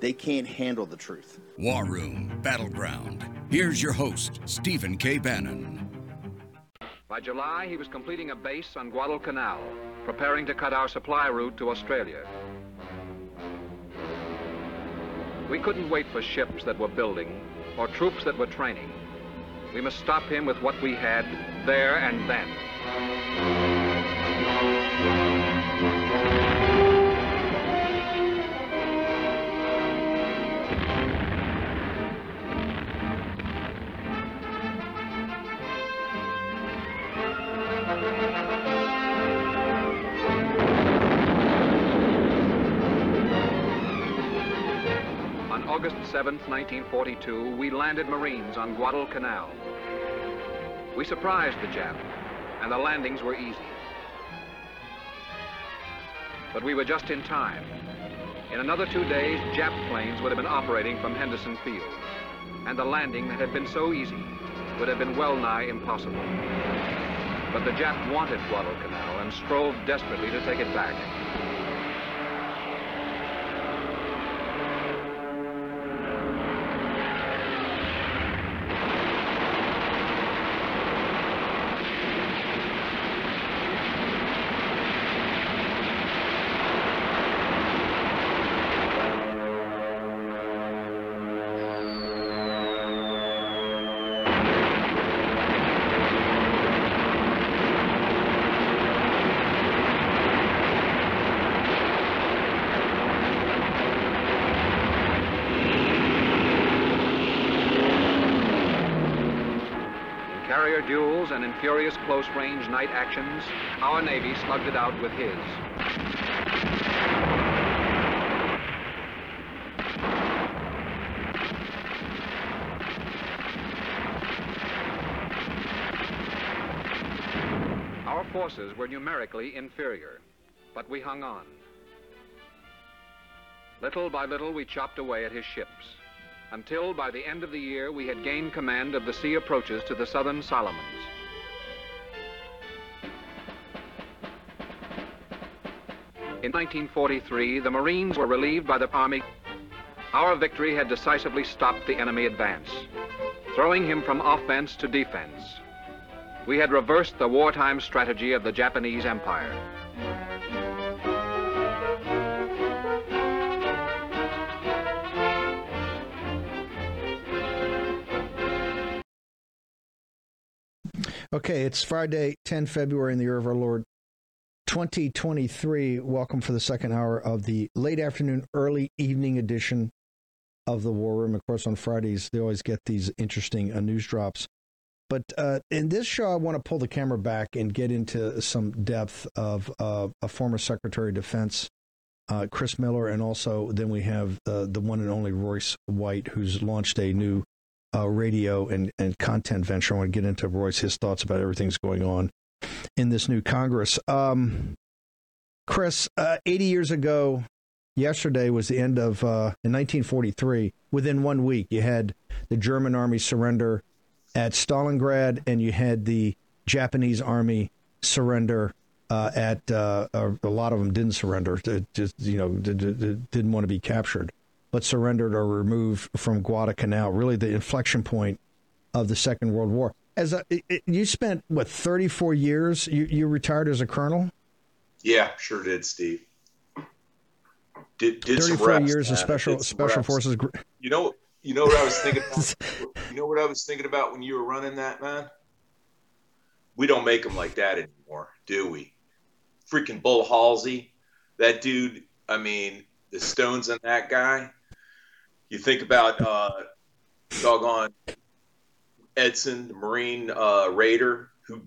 they can't handle the truth. War Room Battleground. Here's your host, Stephen K. Bannon. By July, he was completing a base on Guadalcanal, preparing to cut our supply route to Australia. We couldn't wait for ships that were building or troops that were training. We must stop him with what we had there and then. 7, 1942, we landed Marines on Guadalcanal. We surprised the Jap, and the landings were easy. But we were just in time. In another two days, Jap planes would have been operating from Henderson Field, and the landing that had been so easy would have been well nigh impossible. But the Jap wanted Guadalcanal and strove desperately to take it back. Furious close-range night actions, our Navy slugged it out with his. Our forces were numerically inferior, but we hung on. Little by little, we chopped away at his ships, until by the end of the year, we had gained command of the sea approaches to the southern Solomons. In 1943, the Marines were relieved by the Army. Our victory had decisively stopped the enemy advance, throwing him from offense to defense. We had reversed the wartime strategy of the Japanese Empire. Okay, it's Friday, 10 February in the year of our Lord 2023. Welcome for the second hour of the late afternoon, early evening edition of the War Room. Of course, on Fridays, they always get these interesting uh, news drops. But uh, in this show, I want to pull the camera back and get into some depth of uh, a former Secretary of Defense, uh, Chris Miller, and also then we have uh, the one and only Royce White, who's launched a new uh, radio and, and content venture. I want to get into Royce, his thoughts about everything that's going on in this new Congress. Um, Chris, uh, 80 years ago, yesterday was the end of, uh, in 1943, within one week, you had the German army surrender at Stalingrad, and you had the Japanese army surrender uh, at uh, a, lot of them didn't surrender, just you know, did, did, didn't want to be captured, but surrendered or removed from Guadalcanal. Really, the inflection point of the Second World War. As a, it, you spent what 34 years, you, you retired as a colonel. Yeah, sure did, Steve. Did, did 34 reps, years of special special reps. forces. You know, you know what I was thinking about. you know what I was thinking about when you were running that, man. We don't make them like that anymore, do we? Freaking Bull Halsey, that dude. I mean, the stones on that guy. You think about uh, doggone Edson, the Marine uh, Raider, who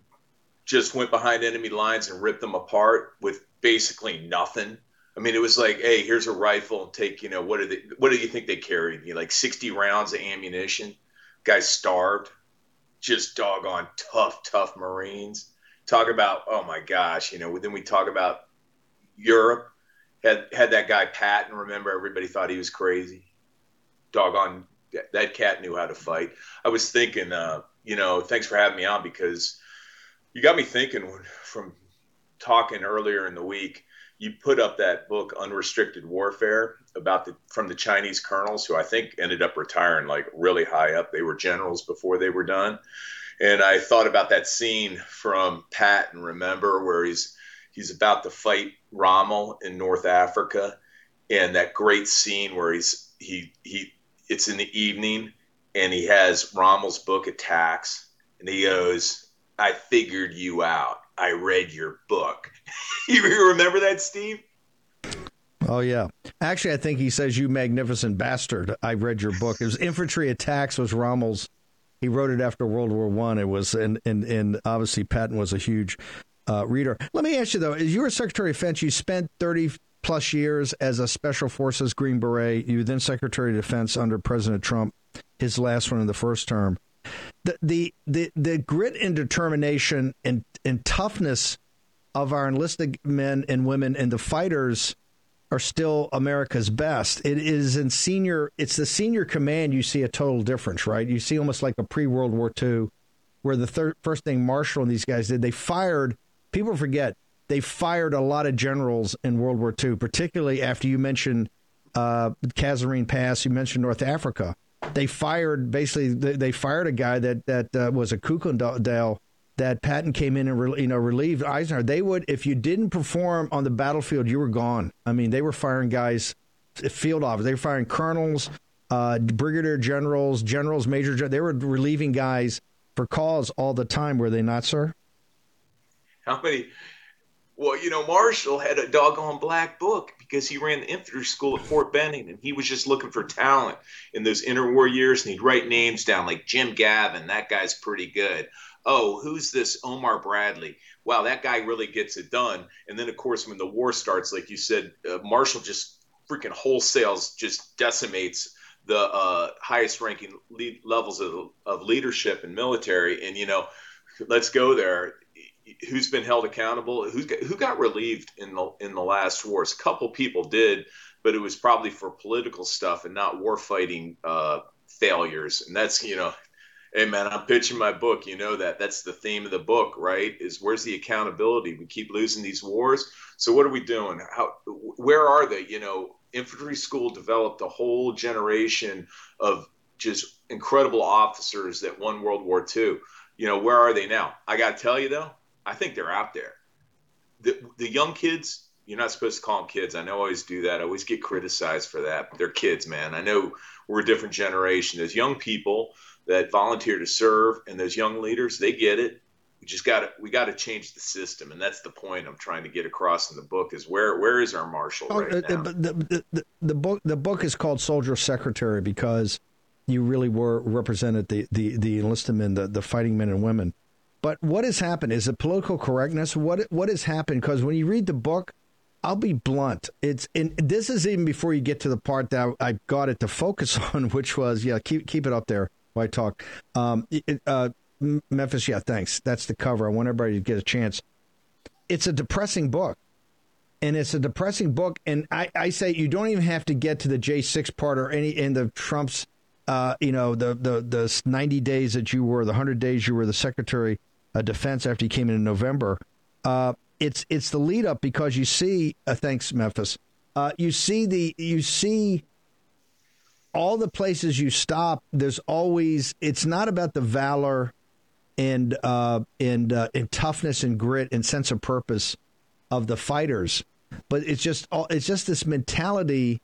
just went behind enemy lines and ripped them apart with basically nothing. I mean, it was like, hey, here's a rifle. Take, you know, what do they? What do you think they carried? You know, like 60 rounds of ammunition. Guys starved. Just doggone tough, tough Marines. Talk about, oh my gosh, you know. Then we talk about Europe. Had had that guy Patton. Remember, everybody thought he was crazy. Doggone, that cat knew how to fight. I was thinking, uh, you know, thanks for having me on because you got me thinking from talking earlier in the week you put up that book unrestricted warfare about the from the chinese colonels who i think ended up retiring like really high up. They were generals before they were done. And i thought about that scene from Patton remember where he's he's about to fight rommel in north africa. And that great scene where he's he he it's in the evening and he has rommel's book attacks and he goes i figured you out I read your book. you remember that, Steve? Oh yeah. Actually, I think he says you magnificent bastard. I read your book. It was Infantry Attacks was Rommel's. He wrote it after World War One. It was and and and obviously Patton was a huge uh, reader. Let me ask you though, as you were Secretary of Defense, you spent thirty plus years as a Special Forces Green Beret. You were then Secretary of Defense under President Trump, his last one in the first term the the the, the grit and determination and, and toughness of our enlisted men and women and the fighters are still America's best. It is in senior it's the senior command you see a total difference, right? You see almost like a pre World War II where the third, first thing Marshall and these guys did, they fired people forget they fired a lot of generals in World War II, particularly after you mentioned uh, Kasserine Pass, you mentioned North Africa they fired basically they, fired a guy that that uh, was a Fredendall that Patton came in and re, you know relieved Eisenhower. They would if you didn't perform on the battlefield, you were gone. I mean, they were firing guys, field officers. They were firing colonels, uh, brigadier generals, generals, major. They were relieving guys for cause all the time. Were they not, sir? How many? Well, you know, Marshall had a doggone black book because he ran the infantry school at Fort Benning and he was just looking for talent in those interwar years and he'd write names down like Jim Gavin, that guy's pretty good. Oh, who's this Omar Bradley? Wow, that guy really gets it done. And then, of course, when the war starts, like you said, uh, Marshall just freaking wholesales just decimates the uh, highest ranking levels of, of leadership and military. And, you know, let's go there who's been held accountable? Who's got, who got relieved in the in the last wars? A couple people did, but it was probably for political stuff and not war fighting uh, failures. And that's you know, hey man, I'm pitching my book. You know that that's the theme of the book, right? Is where's the accountability? We keep losing these wars. So what are we doing? How where are they? You know, infantry school developed a whole generation of just incredible officers that won World War II. You know, where are they now? I got to tell you though, I think they're out there. The the young kids, you're not supposed to call them kids. I know I always do that. I always get criticized for that. But they're kids, man. I know we're a different generation. Those young people that volunteer to serve and those young leaders, they get it. We just got to we got to change the system, and that's the point I'm trying to get across in the book. Is where where is our Marshall oh, right uh, now? The, the, the, the book the book is called Soldier Secretary because you really were represented the the the enlisted men, the the fighting men and women but what has happened? Is it political correctness? What what has happened? Because when you read the book, I'll be blunt. It's and this is even before you get to the part that I got it to focus on, which was yeah, keep keep it up there while I talk. Um, it, uh, Memphis, yeah, thanks. That's the cover. I want everybody to get a chance. It's a depressing book, and it's a depressing book. And I, I say you don't even have to get to the J six part or any in the Trump's. Uh, you know the the the ninety days that you were, the hundred days you were the secretary uh, defense after he came in in November. Uh, it's it's the lead up because you see. Uh, thanks, Memphis. Uh, you see the you see all the places you stop. There's always. It's not about the valor and uh, and uh, and toughness and grit and sense of purpose of the fighters, but it's just it's just this mentality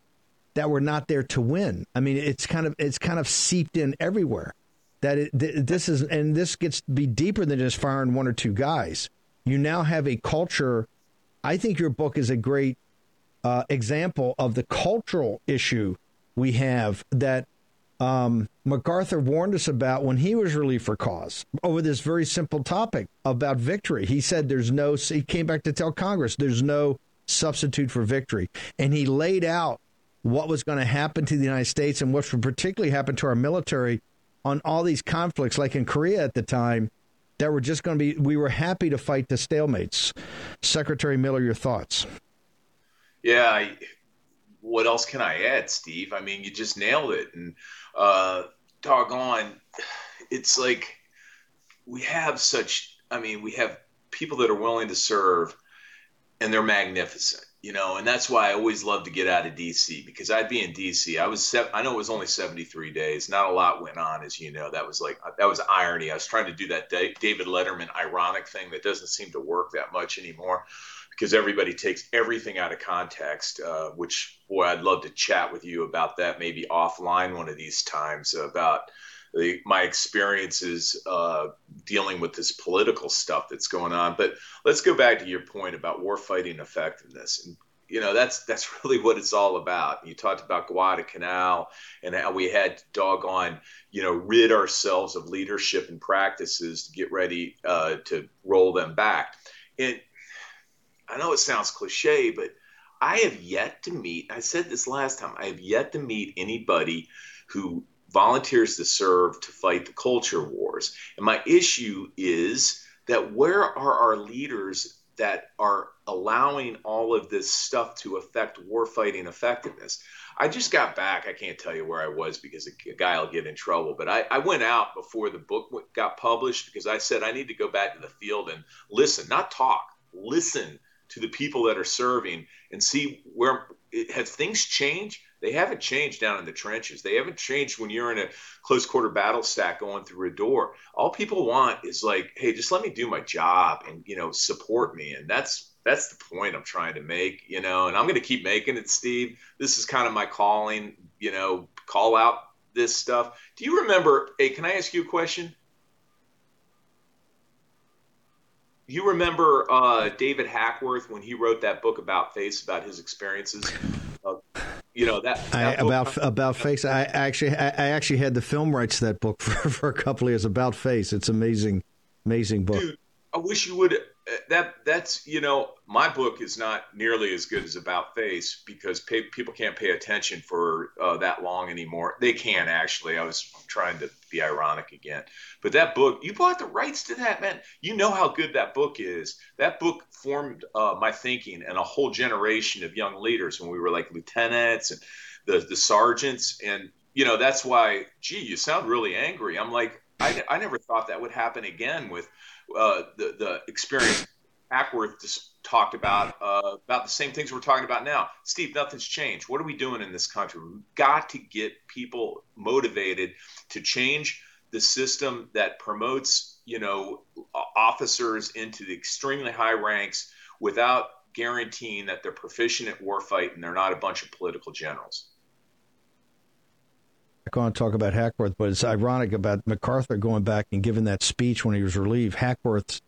that we're not there to win. I mean, it's kind of it's kind of seeped in everywhere that it, this is and this gets to be deeper than just firing one or two guys. You now have a culture. I think your book is a great uh, example of the cultural issue we have that um, MacArthur warned us about when he was relieved for cause over this very simple topic about victory. He said there's no, he came back to tell Congress there's no substitute for victory. And he laid out what was going to happen to the United States and what would particularly happen to our military on all these conflicts, like in Korea at the time, that were just going to be, we were happy to fight the stalemates. Secretary Miller, your thoughts? Yeah. I, what else can I add, Steve? I mean, you just nailed it. And, uh, doggone, it's like we have such, I mean, we have people that are willing to serve and they're magnificent you know, and that's why I always love to get out of DC because I'd be in DC. I was, I know it was only 73 days. Not a lot went on, as you know. That was like, that was irony. I was trying to do that David Letterman ironic thing that doesn't seem to work that much anymore because everybody takes everything out of context, uh, which, boy, I'd love to chat with you about that maybe offline one of these times about the, my experiences uh, dealing with this political stuff that's going on. But let's go back to your point about warfighting effectiveness. And, you know, that's that's really what it's all about. You talked about Guadalcanal and how we had to doggone, you know, rid ourselves of leadership and practices to get ready uh, to roll them back. And I know it sounds cliche, but I have yet to meet, I said this last time, I have yet to meet anybody who volunteers to serve to fight the culture wars. And my issue is that where are our leaders that are allowing all of this stuff to affect warfighting effectiveness? I just got back. I can't tell you where I was because a guy will get in trouble. But I, I went out before the book got published because I said I need to go back to the field and listen, not talk, listen to the people that are serving and see where have things changed they haven't changed down in the trenches. They haven't changed when you're in a close quarter battle stack going through a door. All people want is like, hey, just let me do my job and you know support me. And that's that's the point I'm trying to make, you know. And I'm going to keep making it, Steve. This is kind of my calling, you know. Call out this stuff. Do you remember? Hey, can I ask you a question? you remember uh, David Hackworth when he wrote that book about face about his experiences? You know that, that I, about about face. I actually I, I, actually had the film rights to that book for, for a couple of years about face. It's amazing, amazing book. Dude, I wish you would. That that's you know my book is not nearly as good as About Face because pay, people can't pay attention for uh, that long anymore. They can actually. I was trying to be ironic again, but that book you bought the rights to that man. You know how good that book is. That book formed uh, my thinking and a whole generation of young leaders when we were like lieutenants and the the sergeants and you know that's why. Gee, you sound really angry. I'm like I, I never thought that would happen again with uh, the the experience Hackworth just talked about uh, about the same things we're talking about now. Steve, nothing's changed. What are we doing in this country? We've got to get people motivated to change the system that promotes, you know, officers into the extremely high ranks without guaranteeing that they're proficient at warfight and they're not a bunch of political generals. I can't talk about Hackworth, but it's ironic about MacArthur going back and giving that speech when he was relieved. Hackworth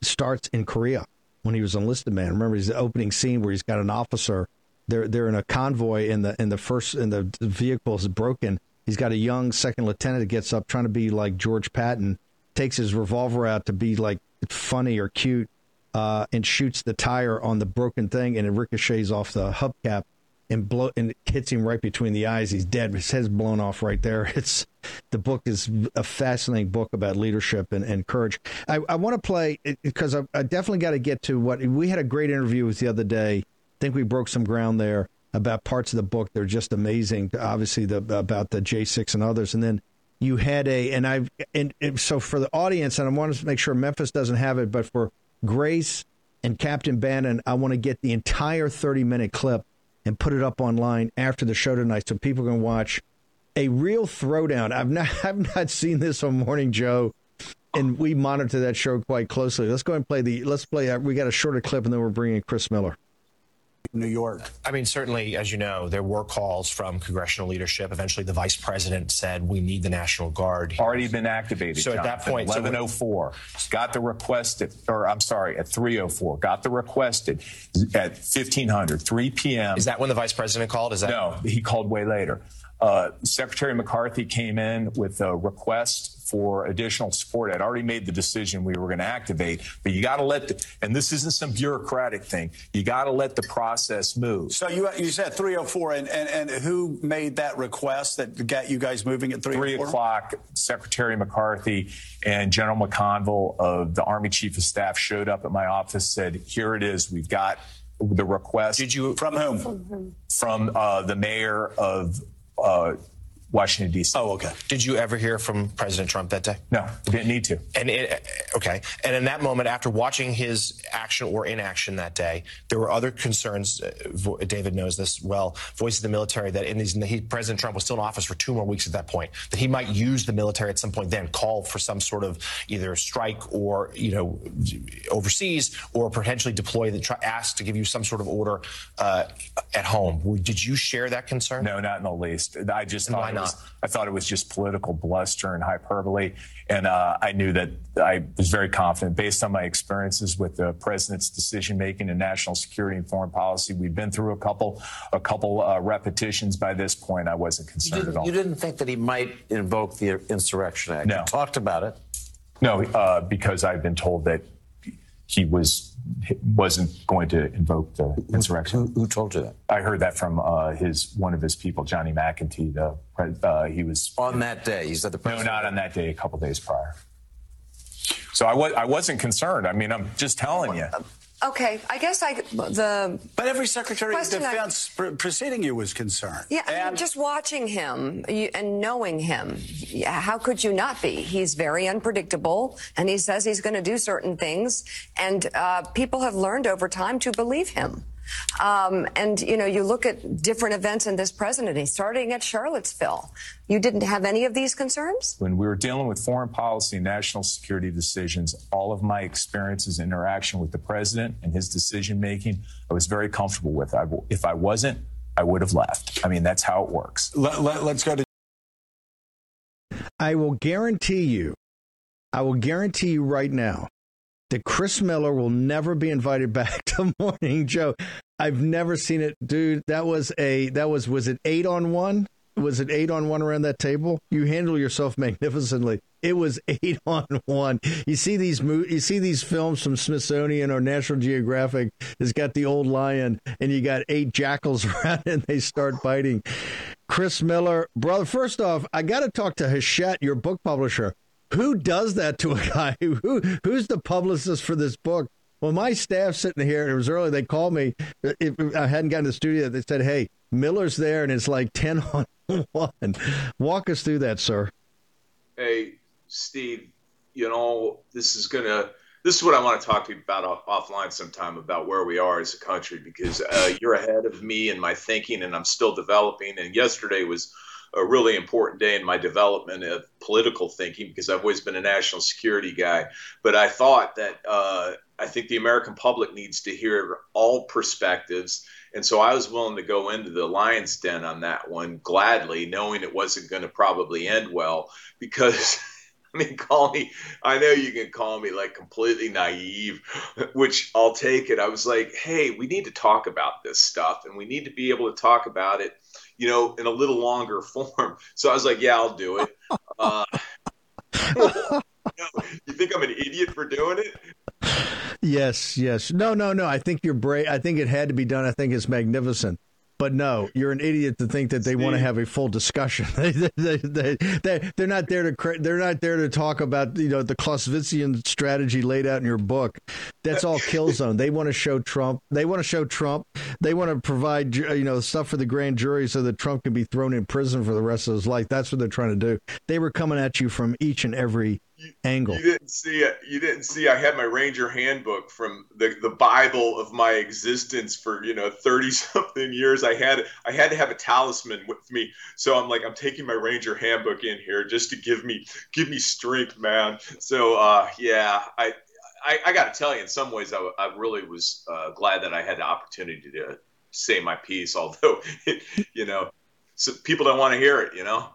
starts in Korea when he was enlisted man. Remember, the opening scene where he's got an officer. They're they're in a convoy and the in the first and the vehicle is broken. He's got a young second lieutenant that gets up trying to be like George Patton, takes his revolver out to be like funny or cute, uh, and shoots the tire on the broken thing and it ricochets off the hubcap and blow and hits him right between the eyes. He's dead. His head's blown off right there. It's the book is a fascinating book about leadership and, and courage. I, I want to play because I, I definitely got to get to what we had a great interview with the other day. I think we broke some ground there about parts of the book. They're just amazing. Obviously, the about the J6 and others, and then you had a and I and, and so for the audience, and I want to make sure Memphis doesn't have it, but for Grace and Captain Bannon, I want to get the entire 30 minute clip and put it up online after the show tonight so people can watch a real throwdown. I've not I've not seen this on Morning Joe, and we monitor that show quite closely. Let's go and play the. Let's play. Uh, we got a shorter clip, and then we're bringing Chris Miller. New York. I mean, certainly, as you know, there were calls from congressional leadership. Eventually, the vice president said we need the National Guard. Already been activated. So John, at that point, 1104 so oh got the request at, or I'm sorry, at 304 got the request at, at 1500, 3 p.m. Is that when the vice president called? Is that no? He called way later. Uh, Secretary McCarthy came in with a request for additional support. I'd already made the decision we were going to activate, but you got to let the, and this isn't some bureaucratic thing. You got to let the process move. So you you said 304, and, and, and who made that request that got you guys moving at 304? Three o'clock, Secretary McCarthy and General McConville of the Army Chief of Staff showed up at my office, said, here it is. We've got the request. Did you, from whom? From uh, the mayor of uh, Washington, D.C. Oh, okay. Did you ever hear from President Trump that day? No, didn't need to. And it, okay, and in that moment, after watching his action or inaction that day, there were other concerns. Uh, David knows this well. Voice of the military that in these, he, President Trump was still in office for two more weeks at that point. That he might use the military at some point, then call for some sort of either strike or you know overseas, or potentially deploy the ask to give you some sort of order uh, at home. Did you share that concern? No, not in the least. I just thought why it was, not? I thought it was just political bluster and hyperbole, and uh, I knew that I was very confident based on my experiences with the president's decision making in national security and foreign policy. We've been through a couple, a couple uh, repetitions by this point. I wasn't concerned at all. you didn't think that he might invoke the Insurrection Act? No. You talked about it. No, uh, because I've been told that he was wasn't going to invoke the insurrection. Who, who told you that? I heard that from uh, his one of his people, Johnny McEntee. The uh, he was On that day, he said the no, not on that day. A couple days prior. So I was I wasn't concerned. I mean, I'm just telling you. Okay, I guess I the But every Secretary of Question I- Defense preceding you was concerned. yeah. I mean, just watching him and knowing him, how could you not be? He's very unpredictable, and he says he's going to do certain things, and uh, people have learned over time to believe him. Um, and you know, you look at different events in this presidency, starting at Charlottesville. You didn't have any of these concerns. When we were dealing with foreign policy and national security decisions, all of my experiences, interaction with the president and his decision making, I was very comfortable with. I, if I wasn't, I would have left. I mean, that's how it works. let, let, let's go to I will guarantee you, I will guarantee you right now that Chris Miller will never be invited back to Morning Joe. I've never seen it, dude. That was a that was was it eight on one? Was it eight on one around that table? You handle yourself magnificently. It was eight on one. You see these mo- you see these films from Smithsonian or National Geographic. It's got the old lion, and you got eight jackals around, and they start biting. Chris Miller, brother. First off, I got to talk to Hachette, your book publisher. Who does that to a guy? Who who's the publicist for this book? Well, my staff sitting here, it was early. They called me. If I hadn't gotten to the studio, they said, "Hey, Miller's there," and it's like ten on one. Walk us through that, sir. Hey, Steve, you know, this is to, this is what I want to talk to you about off- offline sometime about where we are as a country because uh, you're ahead of me in my thinking and I'm still developing. And yesterday was a really important day in my development of political thinking because I've always been a national security guy. But I thought that uh, I think the American public needs to hear all perspectives. And so I was willing to go into the lion's den on that one gladly, knowing it wasn't going to probably end well because. I mean, call me. I know you can call me like completely naive, which I'll take it. I was like, hey, we need to talk about this stuff and we need to be able to talk about it, you know, in a little longer form. So I was like, yeah, I'll do it. Uh, you think I'm an idiot for doing it? Yes, yes. No, no, no. I think you're brave. I think it had to be done. I think it's magnificent. But no, you're an idiot to think that they want to have a full discussion. they, they, they, they, they're not there to they're not there to talk about you know the Clausewitzian strategy laid out in your book. That's all kill zone. They want to show Trump. They want to show Trump. They want to provide you know stuff for the grand jury so that Trump can be thrown in prison for the rest of his life. That's what they're trying to do. They were coming at you from each and every angle. You didn't see it. You didn't see. I had my Ranger handbook from the the Bible of my existence for you know thirty something years. I had I had to have a talisman with me. So I'm like I'm taking my Ranger handbook in here just to give me give me strength, man. So uh, yeah, I. I, I got to tell you, in some ways, I, I really was uh, glad that I had the opportunity to say my piece. Although, you know, so people don't want to hear it. You know.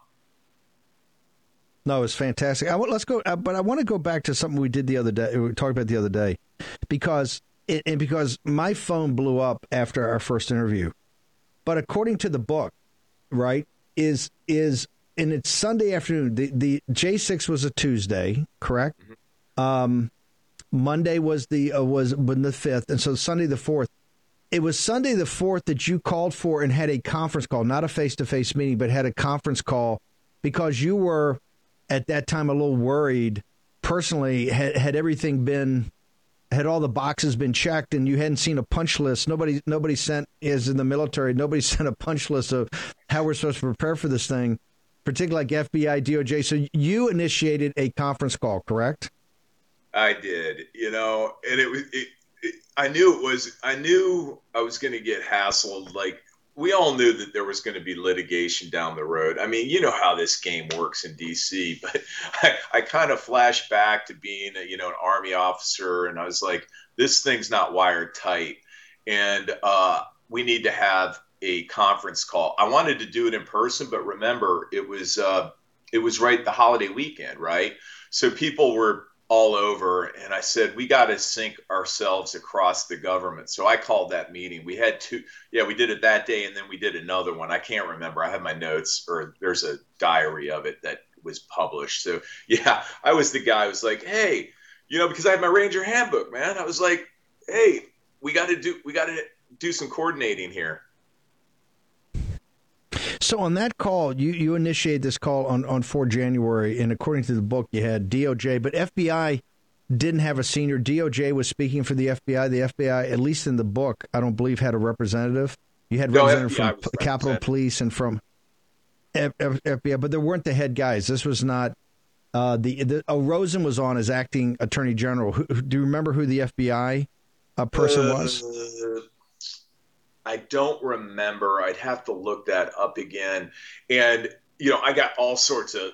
No, it's fantastic. I let's go, uh, but I want to go back to something we did the other day. We talked about the other day, because it, and because my phone blew up after our first interview. But according to the book, right, is is and it's Sunday afternoon. The the J six was a Tuesday, correct? Mm-hmm. Um, Monday was the uh, was the fifth, and so Sunday the fourth. It was Sunday the fourth that you called for and had a conference call, not a face to face meeting, but had a conference call because you were at that time a little worried. Personally, had had everything been had all the boxes been checked and you hadn't seen a punch list nobody nobody sent is in the military nobody sent a punch list of how we're supposed to prepare for this thing particularly like fbi doj so you initiated a conference call correct i did you know and it was it, i knew it was i knew i was going to get hassled like we all knew that there was going to be litigation down the road. I mean, you know how this game works in DC, but I, I kind of flashed back to being, a, you know, an army officer, and I was like, this thing's not wired tight, and uh, we need to have a conference call. I wanted to do it in person, but remember, it was uh, it was right the holiday weekend, right? So people were all over. And I said, we got to sync ourselves across the government. So I called that meeting. We had two, yeah, we did it that day. And then we did another one. I can't remember. I have my notes or there's a diary of it that was published. So yeah, I was the guy who was like, hey, you know, because I had my Ranger handbook, man. I was like, hey, we got to do, we got to do some coordinating here. So on that call, you you initiate this call on on 4 January, and according to the book, you had DOJ, but FBI didn't have a senior. DOJ was speaking for the FBI. The FBI, at least in the book, I don't believe had a representative. You had no, representative from Capitol Police and from F- F- FBI, but there weren't the head guys. This was not. Uh, the, the oh, Rosen was on as acting attorney general. Who, do you remember who the FBI uh, person uh, was? I don't remember. I'd have to look that up again. And you know, I got all sorts of.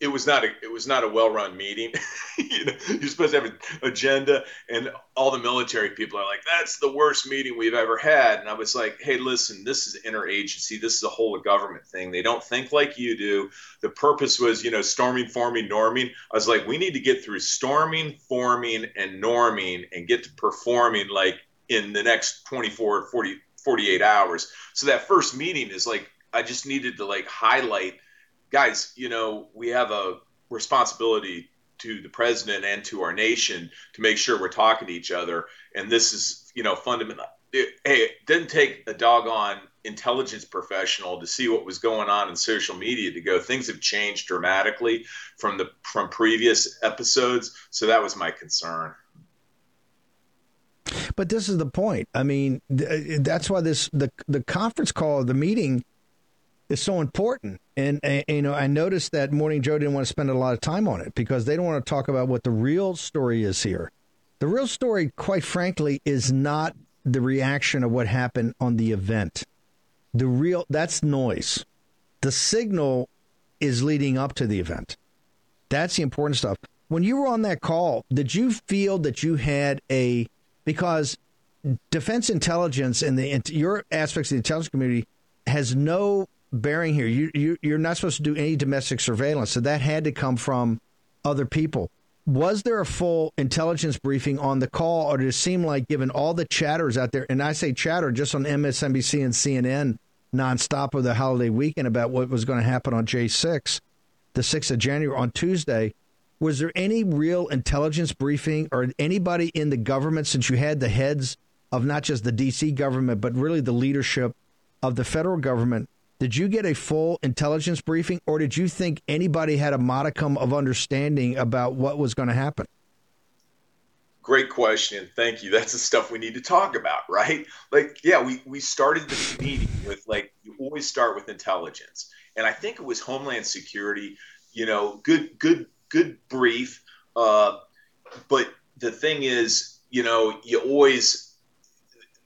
It was not a. It was not a well-run meeting. you know, you're supposed to have an agenda, and all the military people are like, "That's the worst meeting we've ever had." And I was like, "Hey, listen, this is interagency. This is a whole of government thing. They don't think like you do. The purpose was, you know, storming, forming, norming. I was like, we need to get through storming, forming, and norming, and get to performing like in the next 24, 40." 48 hours. So that first meeting is like I just needed to like highlight guys, you know, we have a responsibility to the president and to our nation to make sure we're talking to each other. And this is, you know, fundamental hey, it didn't take a doggone intelligence professional to see what was going on in social media to go. Things have changed dramatically from the from previous episodes. So that was my concern but this is the point. I mean, th- uh, that's why this the the conference call, the meeting, is so important. And, and you know, I noticed that Morning Joe didn't want to spend a lot of time on it because they don't want to talk about what the real story is here. The real story, quite frankly, is not the reaction of what happened on the event. The real that's noise. The signal is leading up to the event. That's the important stuff. When you were on that call, did you feel that you had a because defense intelligence and the your aspects of the intelligence community has no bearing here. You, you you're not supposed to do any domestic surveillance, so that had to come from other people. Was there a full intelligence briefing on the call, or did it seem like, given all the chatters out there, and I say chatter just on MSNBC and CNN nonstop of the holiday weekend about what was going to happen on J6, the 6th of January on Tuesday, was there any real intelligence briefing or anybody in the government since you had the heads of not just the DC government but really the leadership of the federal government? Did you get a full intelligence briefing or did you think anybody had a modicum of understanding about what was going to happen? Great question. Thank you. That's the stuff we need to talk about right? Like yeah we we started this meeting with like you always start with intelligence. And i think it was homeland security you know good good good brief. Uh, but the thing is, you know, you always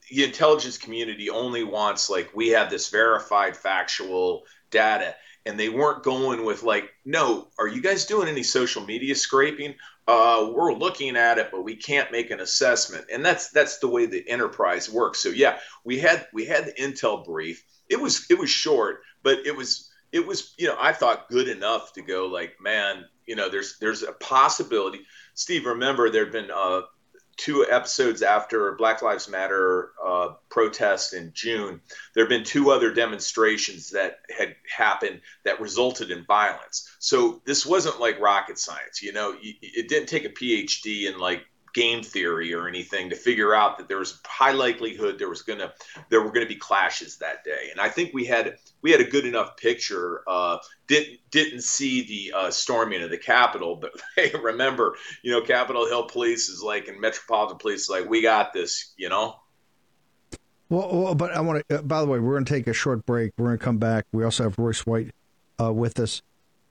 the intelligence community only wants like we have this verified factual data and they weren't going with like no are you guys doing any social media scraping? Uh, we're looking at it but we can't make an assessment. And that's that's the way the enterprise works. So yeah we had we had the intel brief. It was it was short but it was it was you know i thought good enough to go like man you know, there's there's a possibility. Steve, remember there'd been uh, two episodes after Black Lives Matter uh, protest in June, there have been two other demonstrations that had happened that resulted in violence. So this wasn't like rocket science, you know. It didn't take a PhD in like game theory or anything to figure out that there was high likelihood there was gonna there were gonna be clashes that day. And I think we had we had a good enough picture. Uh, didn't didn't see the uh, storming of the Capitol, but hey, remember, you know, Capitol Hill Police is like, and Metropolitan Police is like, we got this, you know. Well, well but I want to. Uh, by the way, we're going to take a short break. We're going to come back. We also have Royce White uh, with us.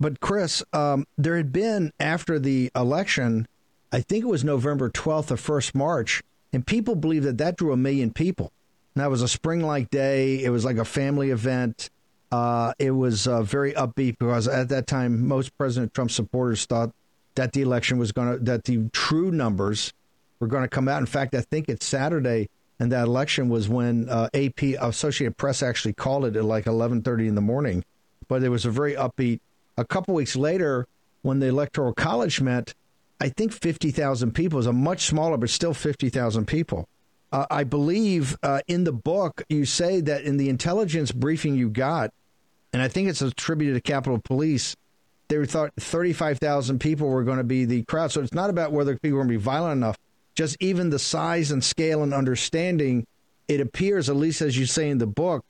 But Chris, um, there had been after the election I think it was November 12th or 1st March, and people believe that that drew a million people. And that was a spring like day. It was like a family event. Uh, it was uh, very upbeat because at that time, most President Trump supporters thought that the election was going to, that the true numbers were going to come out. In fact, I think it's Saturday, and that election was when uh, AP Associated Press actually called it at like 11:30 in the morning. But it was a very upbeat. A couple weeks later, when the Electoral College met, I think 50,000 people is a much smaller, but still 50,000 people. Uh, I believe uh, in the book, you say that in the intelligence briefing you got, and I think it's attributed to Capitol Police, they thought 35,000 people were going to be the crowd. So it's not about whether people are going to be violent enough, just even the size and scale and understanding. It appears, at least as you say in the book,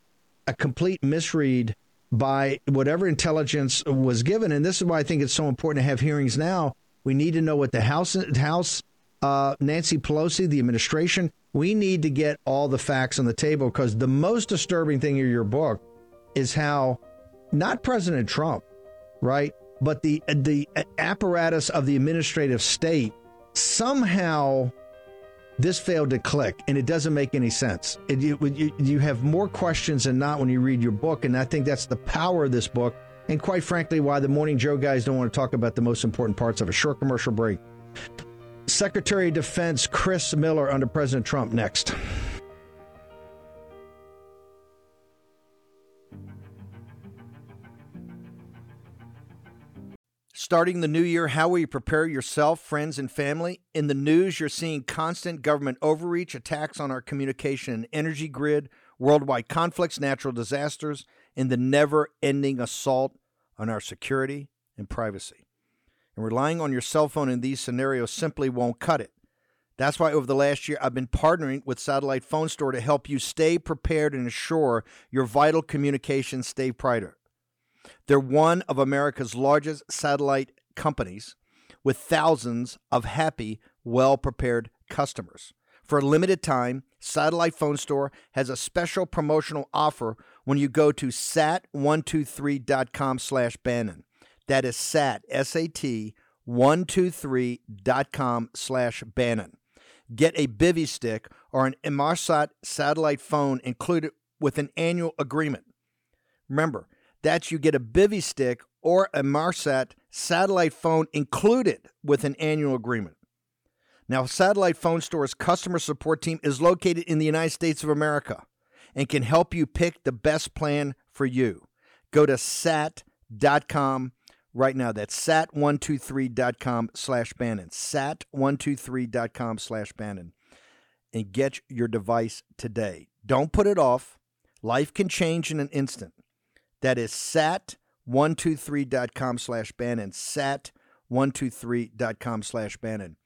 a complete misread by whatever intelligence was given. And this is why I think it's so important to have hearings now we need to know what the House, House, uh, Nancy Pelosi, the administration. We need to get all the facts on the table because the most disturbing thing in your book is how not President Trump, right, but the the apparatus of the administrative state somehow this failed to click and it doesn't make any sense. It, you, you, you have more questions than not when you read your book, and I think that's the power of this book and quite frankly, why the Morning Joe guys don't want to talk about the most important parts of a short commercial break. Secretary of Defense Chris Miller under President Trump next. Starting the new year, how will you prepare yourself, friends, and family? In the news, you're seeing constant government overreach, attacks on our communication and energy grid, worldwide conflicts, natural disasters, and the never ending assault on our security and privacy. And relying on your cell phone in these scenarios simply won't cut it. That's why over the last year, I've been partnering with Satellite Phone Store to help you stay prepared and ensure your vital communications stay private. They're one of America's largest satellite companies with thousands of happy, well prepared customers. For a limited time, Satellite Phone Store has a special promotional offer when you go to sat123.com slash Bannon. That is sat, S-A-T, 123.com slash Bannon. Get a Bivy stick or an Inmarsat satellite phone included with an annual agreement. Remember, that's you get a Bivy stick or a Inmarsat satellite phone included with an annual agreement. Now, Satellite Phone Store's customer support team is located in the United States of America and can help you pick the best plan for you. Go to sat.com right now. That's sat123.com slash Bannon. Sat123.com slash Bannon. And get your device today. Don't put it off. Life can change in an instant. That is sat123.com slash Bannon. Sat123.com slash Bannon.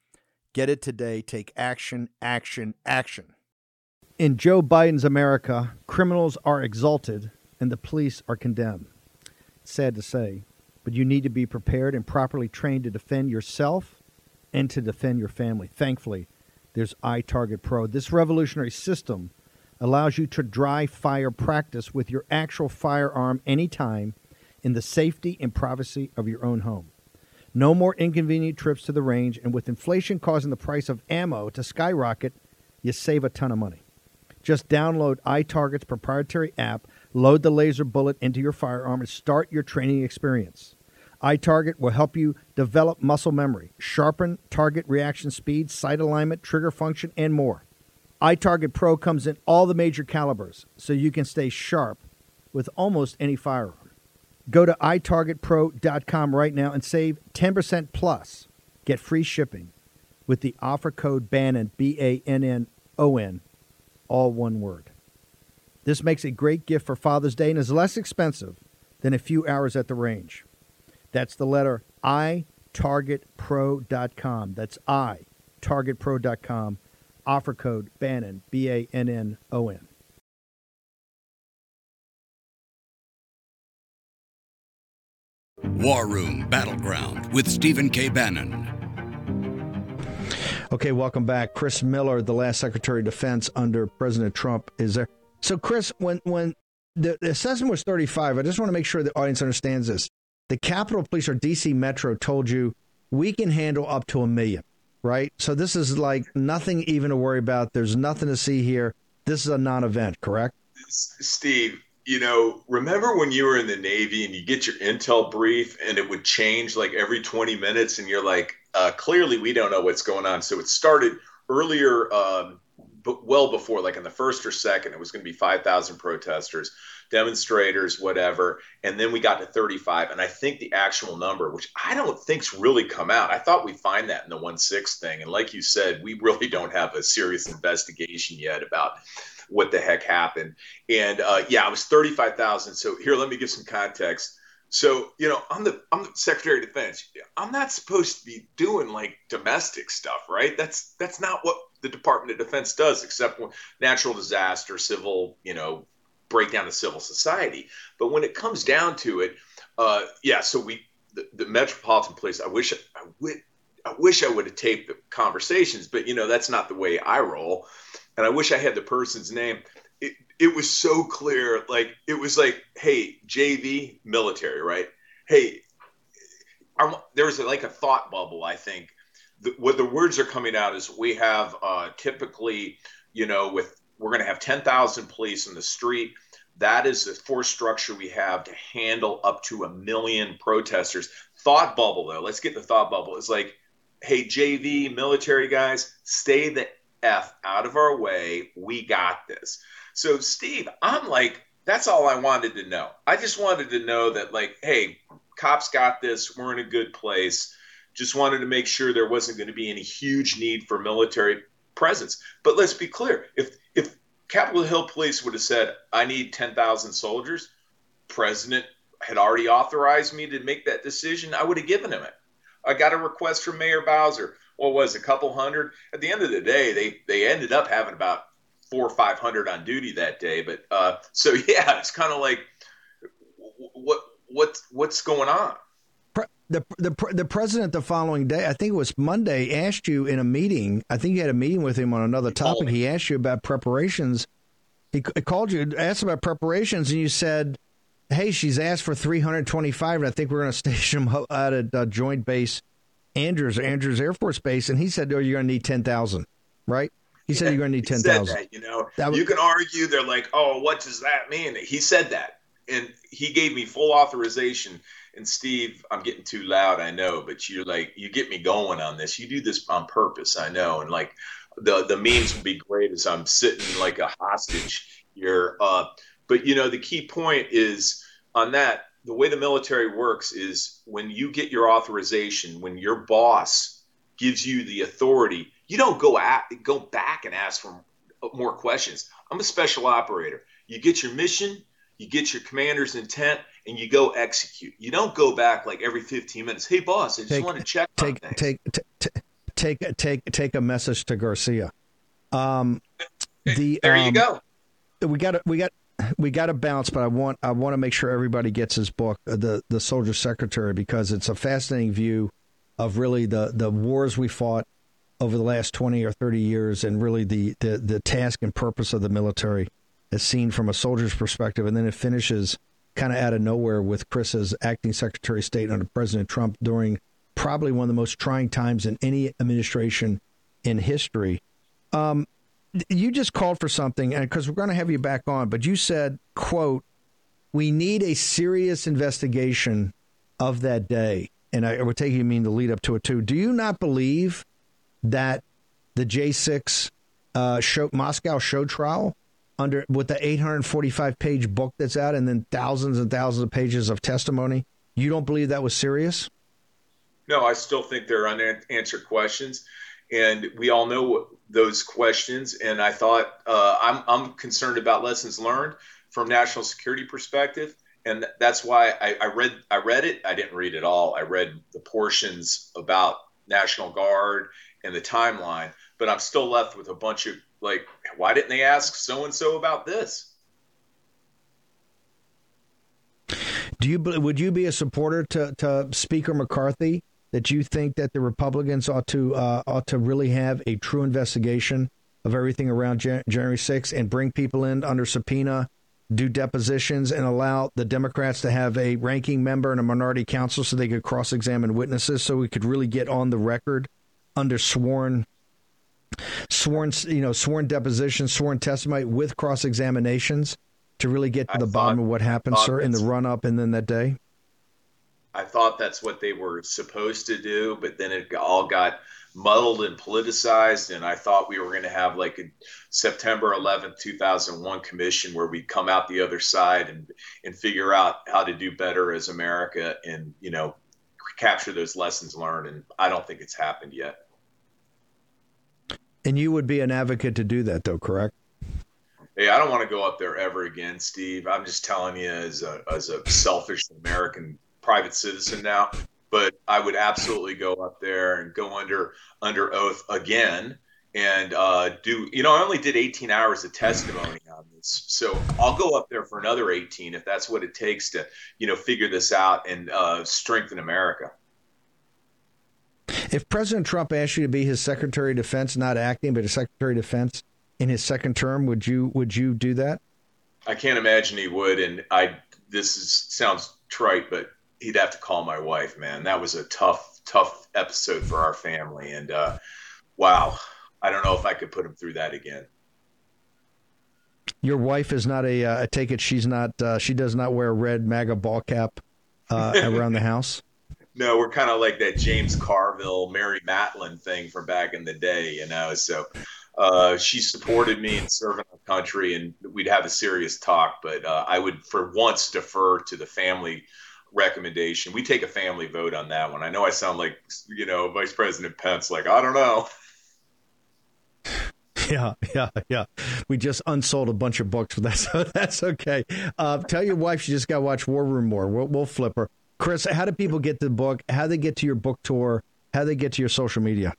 Get it today. Take action, action, action. In Joe Biden's America, criminals are exalted and the police are condemned. Sad to say, but you need to be prepared and properly trained to defend yourself and to defend your family. Thankfully, there's iTarget Pro. This revolutionary system allows you to dry fire practice with your actual firearm anytime in the safety and privacy of your own home. No more inconvenient trips to the range, and with inflation causing the price of ammo to skyrocket, you save a ton of money. Just download iTarget's proprietary app, load the laser bullet into your firearm, and start your training experience. iTarget will help you develop muscle memory, sharpen target reaction speed, sight alignment, trigger function, and more. iTarget Pro comes in all the major calibers, so you can stay sharp with almost any firearm. Go to itargetpro.com right now and save 10% plus. Get free shipping with the offer code Bannon, B A N N O N, all one word. This makes a great gift for Father's Day and is less expensive than a few hours at the range. That's the letter I. That's I. Offer code Bannon, B A N N O N. War Room Battleground with Stephen K. Bannon. Okay, welcome back. Chris Miller, the last Secretary of Defense under President Trump, is there. So, Chris, when when the, the assessment was 35, I just want to make sure the audience understands this. The Capitol Police or DC Metro told you we can handle up to a million, right? So this is like nothing even to worry about. There's nothing to see here. This is a non-event, correct? Steve, you know, remember when you were in the Navy and you get your intel brief and it would change like every 20 minutes and you're like, uh, clearly we don't know what's going on. So it started earlier, um, but well before, like in the first or second, it was going to be 5,000 protesters, demonstrators, whatever. And then we got to 35. And I think the actual number, which I don't think's really come out, I thought we'd find that in the 1 6 thing. And like you said, we really don't have a serious investigation yet about what the heck happened. And uh, yeah, I was 35,000. So here, let me give some context. So, you know, I'm the I'm the Secretary of Defense. I'm not supposed to be doing like domestic stuff, right? That's that's not what the Department of Defense does, except when natural disaster, civil, you know, breakdown of civil society. But when it comes down to it, uh, yeah. So we the, the Metropolitan Police. I wish I would. I wish I would have taped the conversations, but you know that's not the way I roll. And I wish I had the person's name it it was so clear. Like it was like, hey, JV military, right? Hey, I'm, there was like a thought bubble. I think the, what the words are coming out is we have uh, typically, you know, with we're going to have ten thousand police in the street. That is the force structure we have to handle up to a million protesters. Thought bubble, though. Let's get the thought bubble. It's like, hey, JV military guys, stay the f out of our way. We got this. So, Steve, I'm like, that's all I wanted to know. I just wanted to know that, like, hey, cops got this. We're in a good place. Just wanted to make sure there wasn't going to be any huge need for military presence. But let's be clear: if if Capitol Hill Police would have said, "I need ten thousand soldiers," President had already authorized me to make that decision. I would have given him it. I got a request from Mayor Bowser. What was a couple hundred? At the end of the day, they they ended up having about four or five hundred on duty that day. But uh, so yeah, it's kind of like what what what's going on. The, the the president the following day, I think it was Monday, asked you in a meeting. I think you had a meeting with him on another topic. He asked you about preparations. He called you, asked about preparations, and you said, "Hey, she's asked for 325, and I think we're going to station them out at uh, Joint Base Andrews, Andrews Air Force Base." And he said, "Oh, you're going to need 10,000, right?" He said you're going to need ten thousand. You know, was, you can argue. They're like, "Oh, what does that mean?" He said that, and he gave me full authorization. And Steve, I'm getting too loud, I know, but you're like, you get me going on this. You do this on purpose, I know. And like, the the memes would be great as I'm sitting like a hostage here. Uh, but you know, the key point is on that. The way the military works is when you get your authorization, when your boss gives you the authority you don't go at go back and ask for more questions. I'm a special operator. You get your mission, you get your commander's intent, and you go execute. You don't go back like every 15 minutes. Hey, boss, I just take, want to check. Take take take take take take a message to Garcia. Um, the there um, you go. We got we got we got to bounce, but I want I want to make sure everybody gets his book, uh, the the Soldier Secretary, because it's a fascinating view of really the the wars we fought over the last 20 or 30 years and really the, the, the task and purpose of the military as seen from a soldier's perspective. And then it finishes kind of out of nowhere with Chris as acting Secretary of State under President Trump during probably one of the most trying times in any administration in history. Um, you just called for something, and because we're going to have you back on, but you said, "quote We need a serious investigation of that day." And I, I would take you mean the lead up to it too. Do you not believe that the J6 uh, show, Moscow show trial under with the 845 page book that's out and then thousands and thousands of pages of testimony, you don't believe that was serious? No, I still think there are unanswered questions. and we all know those questions. And I thought uh, I'm I'm concerned about lessons learned from national security perspective, and that's why I, I read I read it. I didn't read it all. I read the portions about National Guard and the timeline, but I'm still left with a bunch of like, why didn't they ask so and so about this? Do you would you be a supporter to, to Speaker McCarthy that you think that the Republicans ought to uh, ought to really have a true investigation of everything around Jan- January 6th and bring people in under subpoena, do depositions, and allow the Democrats to have a ranking member and a minority counsel so they could cross examine witnesses, so we could really get on the record under sworn sworn you know sworn depositions, sworn testimony with cross examinations to really get to the bottom of what happened, sir, in the run up and then that day. I thought that's what they were supposed to do, but then it all got muddled and politicized. And I thought we were going to have like a September 11th, 2001 commission where we come out the other side and, and figure out how to do better as America and, you know, capture those lessons learned. And I don't think it's happened yet. And you would be an advocate to do that, though, correct? Hey, I don't want to go up there ever again, Steve. I'm just telling you, as a as a selfish American private citizen now, but I would absolutely go up there and go under under oath again and uh, do. You know, I only did 18 hours of testimony on this, so I'll go up there for another 18 if that's what it takes to, you know, figure this out and uh, strengthen America. If President Trump asked you to be his Secretary of Defense, not acting, but his Secretary of Defense in his second term, would you would you do that? I can't imagine he would, and I. This is, sounds trite, but he'd have to call my wife, man. That was a tough, tough episode for our family. And uh, wow, I don't know if I could put him through that again. Your wife is not a. Uh, I take it she's not. Uh, she does not wear a red MAGA ball cap uh, around the house. No, we're kind of like that James Carville, Mary Matalin thing from back in the day, you know. So uh, she supported me in serving our country, and we'd have a serious talk. But uh, I would, for once, defer to the family recommendation. We take a family vote on that one. I know I sound like, you know, Vice President Pence, like, I don't know. Yeah, yeah, yeah. We just unsold a bunch of books, but that's that's okay. Uh, tell your wife she just got to watch War Room more. We'll, we'll flip her. Chris, how do people get the book? How do they get to your book tour? How do they get to your social media?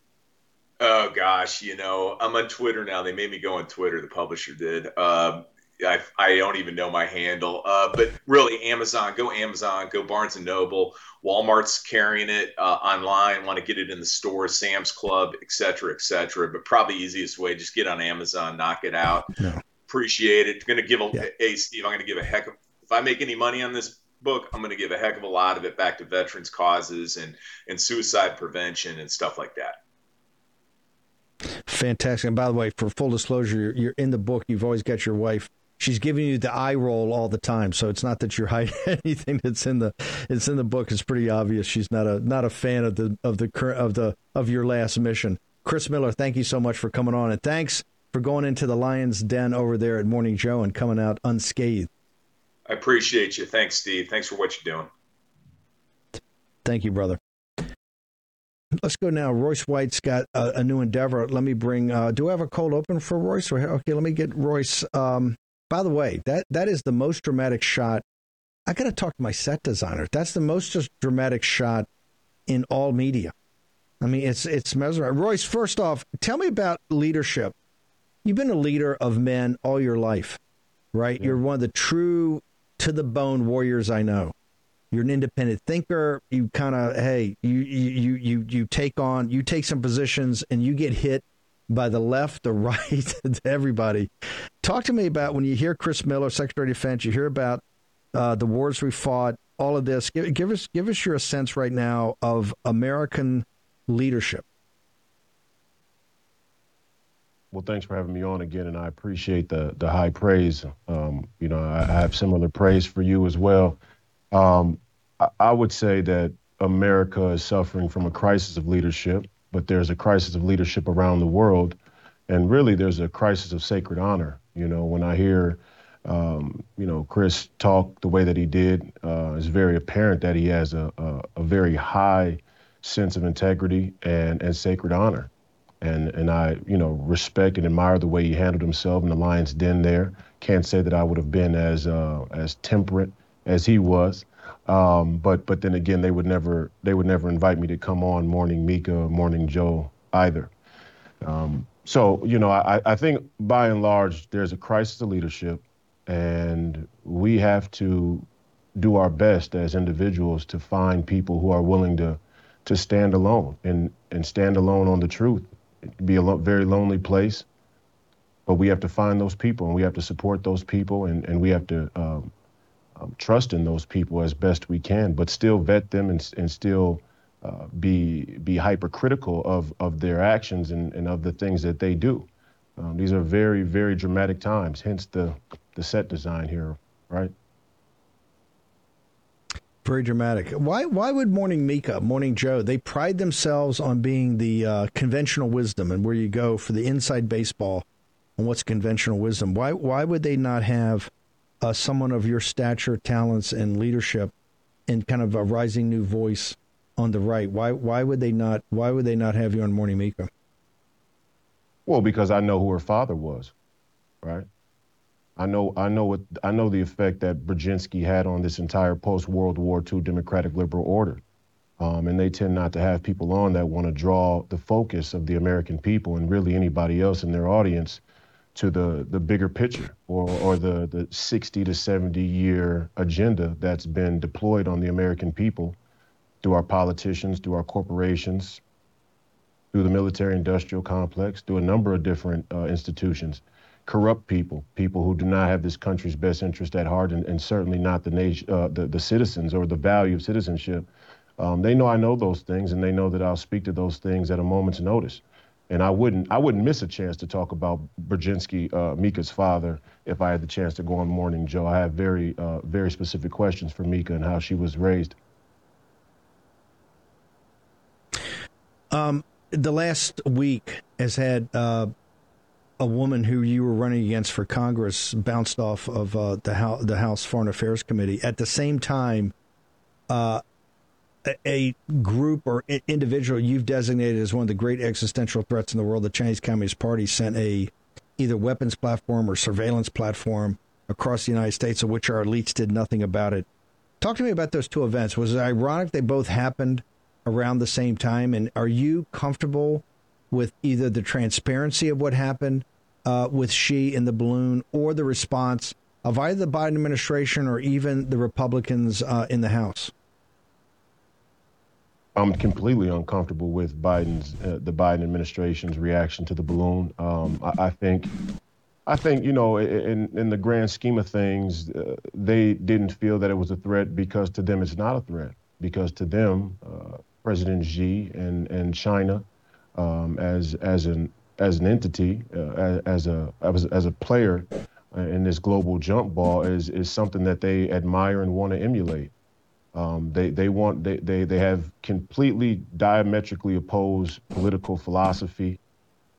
Oh gosh, you know, I'm on Twitter now. They made me go on Twitter. The publisher did. Um, I, I don't even know my handle. Uh, but really, Amazon, go Amazon, go Barnes and Noble. Walmart's carrying it uh, online. Want to get it in the store, Sam's Club, et cetera, et cetera. But probably easiest way, just get on Amazon, knock it out. No. Appreciate it. Going to give a, yeah. hey Steve, I'm going to give a heck of. If I make any money on this book, I'm going to give a heck of a lot of it back to veterans causes and and suicide prevention and stuff like that. Fantastic. And by the way, for full disclosure, you're, you're in the book. You've always got your wife she's giving you the eye roll all the time. So it's not that you're hiding anything that's in the it's in the book. It's pretty obvious she's not a not a fan of the of the current of the of your last mission. Chris Miller, thank you so much for coming on, and thanks for going into the Lions Den over there at Morning Joe and coming out unscathed. I appreciate you. Thanks, Steve. Thanks for what you're doing. Thank you, brother. Let's go now. Royce White's got a, a new endeavor. Let me bring. Uh, do I have a cold open for Royce? Okay, let me get Royce. Um, by the way, that that is the most dramatic shot. I got to talk to my set designer. That's the most dramatic shot in all media. I mean, it's it's mesmerizing. Royce, first off, tell me about leadership. You've been a leader of men all your life, right? Yeah. You're one of the true to the bone warriors I know. You're an independent thinker. You kind of hey, you you you you take on you take some positions and you get hit by the left, the right, everybody. Talk to me about when you hear Chris Miller, Secretary of Defense, you hear about uh, the wars we fought, all of this. Give, give, us give us your sense right now of American leadership. Well, thanks for having me on again, and I appreciate the the high praise. Um, you know, I, I, have similar praise for you as well. Um, I, I would say that America is suffering from a crisis of leadership but there's a crisis of leadership around the world. And really, there's a crisis of sacred honor. You know, when I hear, um, you know, Chris talk the way that he did, uh, it's very apparent that he has a, a, a, very high sense of integrity and, and sacred honor. and and I you know respect and admire the way he handled himself in the Lions Den. There, can't say that I would have been as uh, as temperate as he was. Um, but but then again, they would never they would never invite me to come on Morning Mika, Morning Joe either. Um, so you know, I, I think by and large there's a crisis of leadership, and we have to do our best as individuals to find people who are willing to to stand alone and and stand alone on the truth. It'd be a lo- very lonely place, but we have to find those people and we have to support those people and and we have to um, um, trust in those people as best we can, but still vet them and and still. Uh, be be hypercritical of of their actions and, and of the things that they do. Um, these are very very dramatic times. Hence the the set design here, right? Very dramatic. Why? Why would Morning Mika, Morning Joe, they pride themselves on being the uh, conventional wisdom and where you go for the inside baseball on what's conventional wisdom. Why? Why would they not have uh, someone of your stature, talents, and leadership, and kind of a rising new voice on the right? Why? Why would they not? Why would they not have you on Morning Mika? Well, because I know who her father was, right? I know I know what I know the effect that Brzezinski had on this entire post World War II democratic liberal order. Um, and they tend not to have people on that want to draw the focus of the American people and really anybody else in their audience to the, the bigger picture or, or the, the 60 to 70 year agenda that's been deployed on the American people through our politicians, through our corporations, through the military industrial complex, through a number of different uh, institutions corrupt people, people who do not have this country's best interest at heart, and, and certainly not the, nation, uh, the, the citizens or the value of citizenship. Um, they know I know those things, and they know that I'll speak to those things at a moment's notice. And I wouldn't I wouldn't miss a chance to talk about Brzezinski, uh, Mika's father, if I had the chance to go on Morning Joe. I have very uh, very specific questions for Mika and how she was raised. Um, the last week has had uh, a woman who you were running against for Congress bounced off of uh, the House, the House Foreign Affairs Committee. At the same time, uh, a, group or individual you've designated as one of the great existential threats in the world, the Chinese Communist Party, sent a either weapons platform or surveillance platform across the United States, of which our elites did nothing about it. Talk to me about those two events. Was it ironic they both happened around the same time? And are you comfortable with either the transparency of what happened uh, with Xi in the balloon or the response of either the Biden administration or even the Republicans uh, in the House? I'm completely uncomfortable with Biden's uh, the Biden administration's reaction to the balloon. Um, I, I, think, I think you know, in in the grand scheme of things, uh, they didn't feel that it was a threat because to them it's not a threat because to them, uh, President Xi and and China, um, as as an as an entity, uh, as a as, as a player uh, in this global jump ball is is something that they admire and want to emulate. Um, they they want they, they they have completely diametrically opposed political philosophy,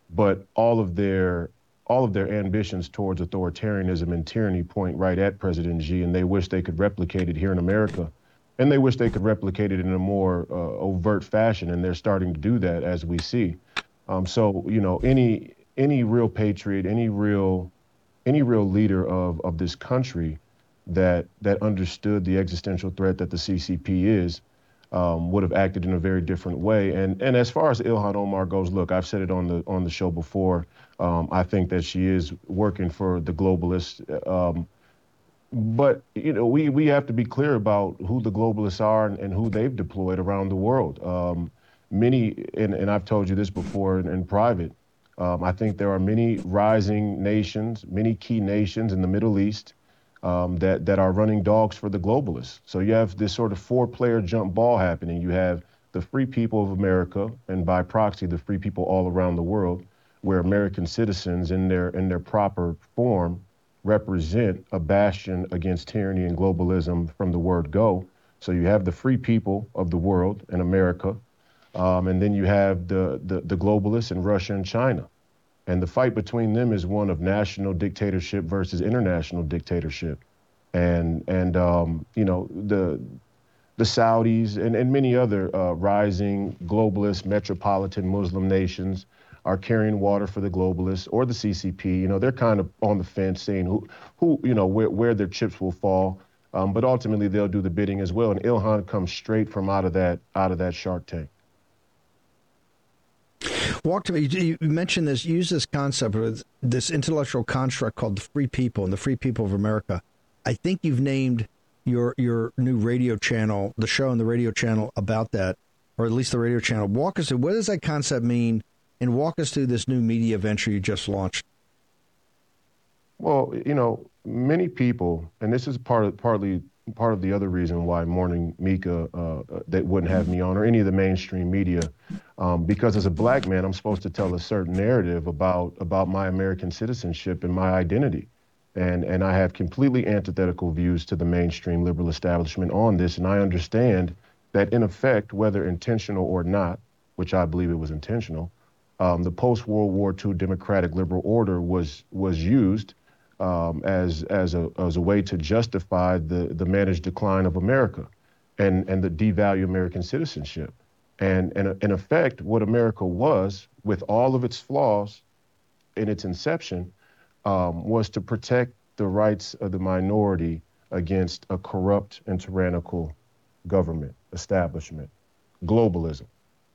but all of their all of their ambitions towards authoritarianism and tyranny point right at President Xi, and they wish they could replicate it here in America, and they wish they could replicate it in a more uh, overt fashion, and they're starting to do that as we see. Um, so you know, any any real patriot, any real any real leader of of this country that that understood the existential threat that the CCP is um, would have acted in a very different way. And and as far as Ilhan Omar goes, look, I've said it on the on the show before. Um, I think that she is working for the globalists. Um, but you know, we we have to be clear about who the globalists are and, and who they've deployed around the world. Um, many, and, and I've told you this before in, in private, um, I think there are many rising nations, many key nations in the Middle East um, that, that are running dogs for the globalists. So you have this sort of four player jump ball happening. You have the free people of America, and by proxy, the free people all around the world, where American citizens in their, in their proper form represent a bastion against tyranny and globalism from the word go. So you have the free people of the world in America um, and then you have the, the, the globalists in Russia and China. And the fight between them is one of national dictatorship versus international dictatorship. And, and um, you know, the, the Saudis and, and many other uh, rising globalist metropolitan Muslim nations are carrying water for the globalists or the CCP. You know, they're kind of on the fence, saying who, who, you know, where, where their chips will fall. Um, but ultimately, they'll do the bidding as well. And Ilhan comes straight from out of that out of that Shark Tank. Walk to me. You mentioned this. Use this concept of this intellectual construct called the Free People and the Free People of America. I think you've named your your new radio channel, the show and the radio channel about that, or at least the radio channel. Walk us through what does that concept mean, and walk us through this new media venture you just launched. Well, you know, many people, and this is part of partly part of the other reason why Morning Mika uh, they wouldn't have me on or any of the mainstream media, um, because as a black man, I'm supposed to tell a certain narrative about about my American citizenship and my identity, and and I have completely antithetical views to the mainstream liberal establishment on this, and I understand that in effect, whether intentional or not, which I believe it was intentional, um, the post World War II democratic liberal order was was used um, as as a as a way to justify the the managed decline of America, and and the devalue American citizenship, and and in effect, what America was, with all of its flaws, in its inception, um, was to protect the rights of the minority against a corrupt and tyrannical government establishment, globalism.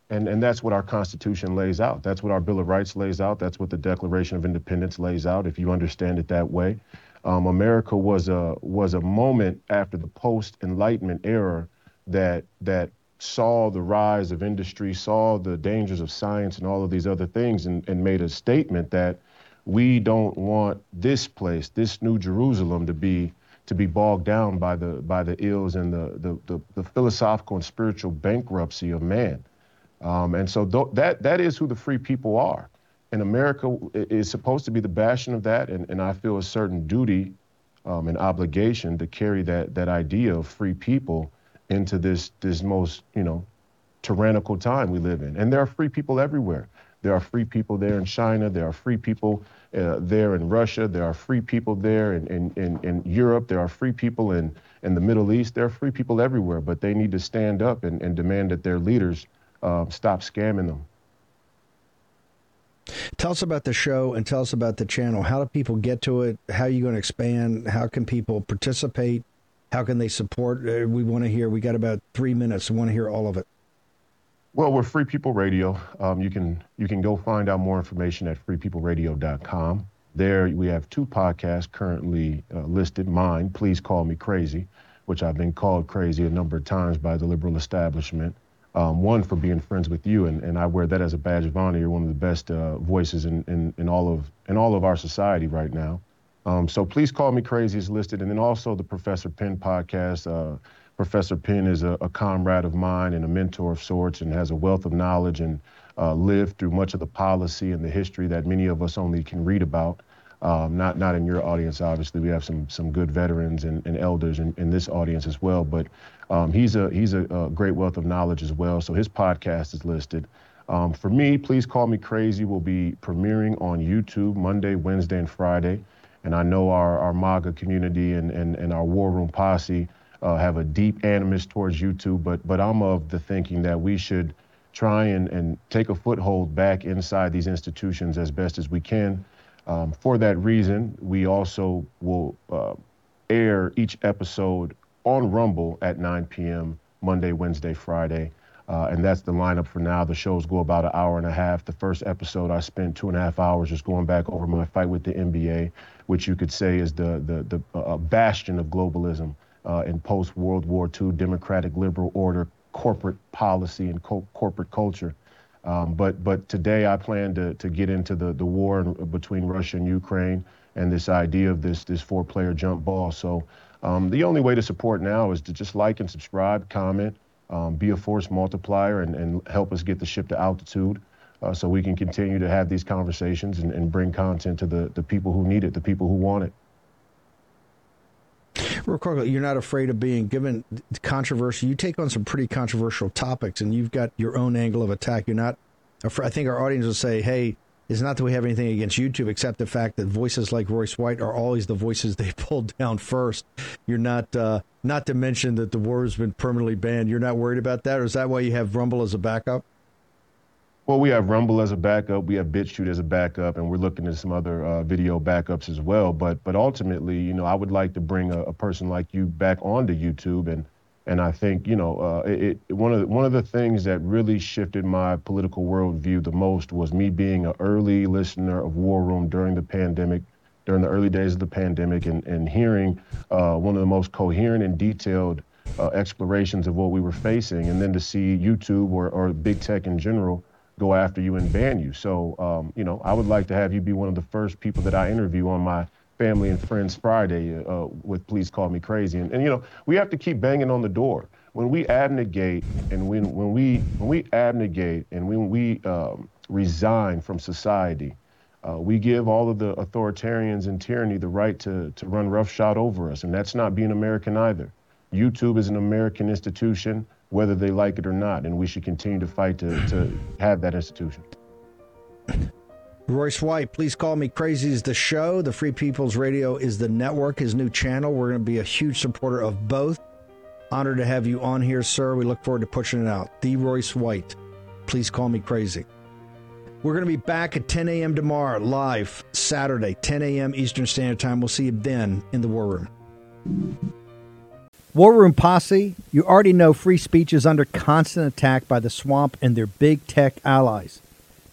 And, and that's what our Constitution lays out. That's what our Bill of Rights lays out. That's what the Declaration of Independence lays out, if you understand it that way. Um, America was a, was a moment after the post Enlightenment era that, that saw the rise of industry, saw the dangers of science and all of these other things, and, and made a statement that we don't want this place, this New Jerusalem, to be to be bogged down by the by the ills and the the, the, the philosophical and spiritual bankruptcy of man. Um, and so th- that that is who the free people are. And America is supposed to be the bastion of that. And, and I feel a certain duty um, and obligation to carry that that idea of free people into this this most you know tyrannical time we live in. And there are free people everywhere. There are free people there in China. There are free people uh, there in Russia. There are free people there in, in, in, in, Europe. There are free people in, in the Middle East. There are free people everywhere, but they need to stand up and, and demand that their leaders uh, stop scamming them. Tell us about the show and tell us about the channel. How do people get to it? How are you going to expand? How can people participate? How can they support? Uh, we want to hear. We got about three minutes. We want to hear all of it. Well, we're Free People Radio. Um, you can you can go find out more information at freepeopleradio.com. There we have two podcasts currently uh, listed. Mine, Please Call Me Crazy, which I've been called crazy a number of times by the liberal establishment. Um, one for being friends with you, and, and I wear that as a badge of honor. You're one of the best uh, voices in, in, in all of in all of our society right now. Um, so please call me crazy is listed, and then also the Professor Penn podcast. Uh, Professor Penn is a, a, comrade of mine and a mentor of sorts and has a wealth of knowledge and uh, lived through much of the policy and the history that many of us only can read about. Um, not not in your audience, obviously. We have some some good veterans and, and elders in, in this audience as well. But um, he's a he's a, a, great wealth of knowledge as well. So his podcast is listed. Um, for me, please call me crazy. Will be premiering on YouTube Monday, Wednesday, and Friday. And I know our, our MAGA community and, and, and our War Room posse uh, have a deep animus towards YouTube, but but I'm of the thinking that we should try and, and take a foothold back inside these institutions as best as we can. Um, for that reason, we also will uh, air each episode on Rumble at 9 p.m. Monday, Wednesday, Friday. Uh, and that's the lineup for now. The shows go about an hour and a half. The first episode, I spent two and a half hours just going back over my fight with the NBA, which you could say is the the the uh, bastion of globalism uh, in post World War II democratic liberal order, corporate policy, and co- corporate culture. Um, but but today I plan to to get into the the war between Russia and Ukraine and this idea of this this four player jump ball. So um, the only way to support now is to just like and subscribe, comment, um, be a force multiplier, and, and help us get the ship to altitude. Uh, so we can continue to have these conversations and, and bring content to the, the people who need it, the people who want it. Real you're not afraid of being given controversy. You take on some pretty controversial topics, and you've got your own angle of attack. You're not. I think our audience will say, "Hey, it's not that we have anything against YouTube, except the fact that voices like Royce White are always the voices they pulled down first. You're not, uh, not to mention that the war has been permanently banned. You're not worried about that, or is that why you have Rumble as a backup? Well, we have Rumble as a backup. We have BitChute as a backup, and we're looking at some other uh, video backups as well. But but ultimately, you know, I would like to bring a, a person like you back onto YouTube, and and I think you know, uh, it, it, one of the, one of the things that really shifted my political worldview the most was me being an early listener of War Room during the pandemic, during the early days of the pandemic, and and hearing uh, one of the most coherent and detailed uh, explorations of what we were facing, and then to see YouTube or or big tech in general go after you and ban you. So, um, you know, I would like to have you be one of the first people that I interview on my Family and Friends Friday uh, with Please Call Me Crazy. And, and, you know, we have to keep banging on the door. When we abnegate and when, when, we, when we abnegate and when we um, resign from society, uh, we give all of the authoritarians and tyranny the right to, to run roughshod over us. And that's not being American either. YouTube is an American institution whether they like it or not. And we should continue to fight to, to have that institution. Royce White, please call me crazy is the show. The Free People's Radio is the network, his new channel. We're going to be a huge supporter of both. Honored to have you on here, sir. We look forward to pushing it out. The Royce White, please call me crazy. We're going to be back at 10 a.m. tomorrow, live Saturday, 10 a.m. Eastern Standard Time. We'll see you then in the War Room. War Room Posse, you already know free speech is under constant attack by the swamp and their big tech allies.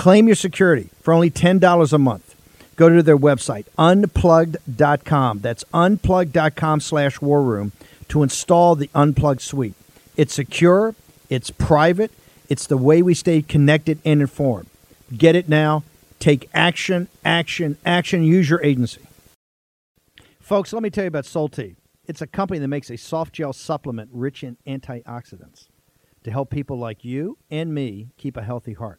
Claim your security for only $10 a month. Go to their website, unplugged.com. That's unplugged.com slash war room to install the Unplugged suite. It's secure, it's private, it's the way we stay connected and informed. Get it now. Take action, action, action. Use your agency. Folks, let me tell you about Solti. It's a company that makes a soft gel supplement rich in antioxidants to help people like you and me keep a healthy heart.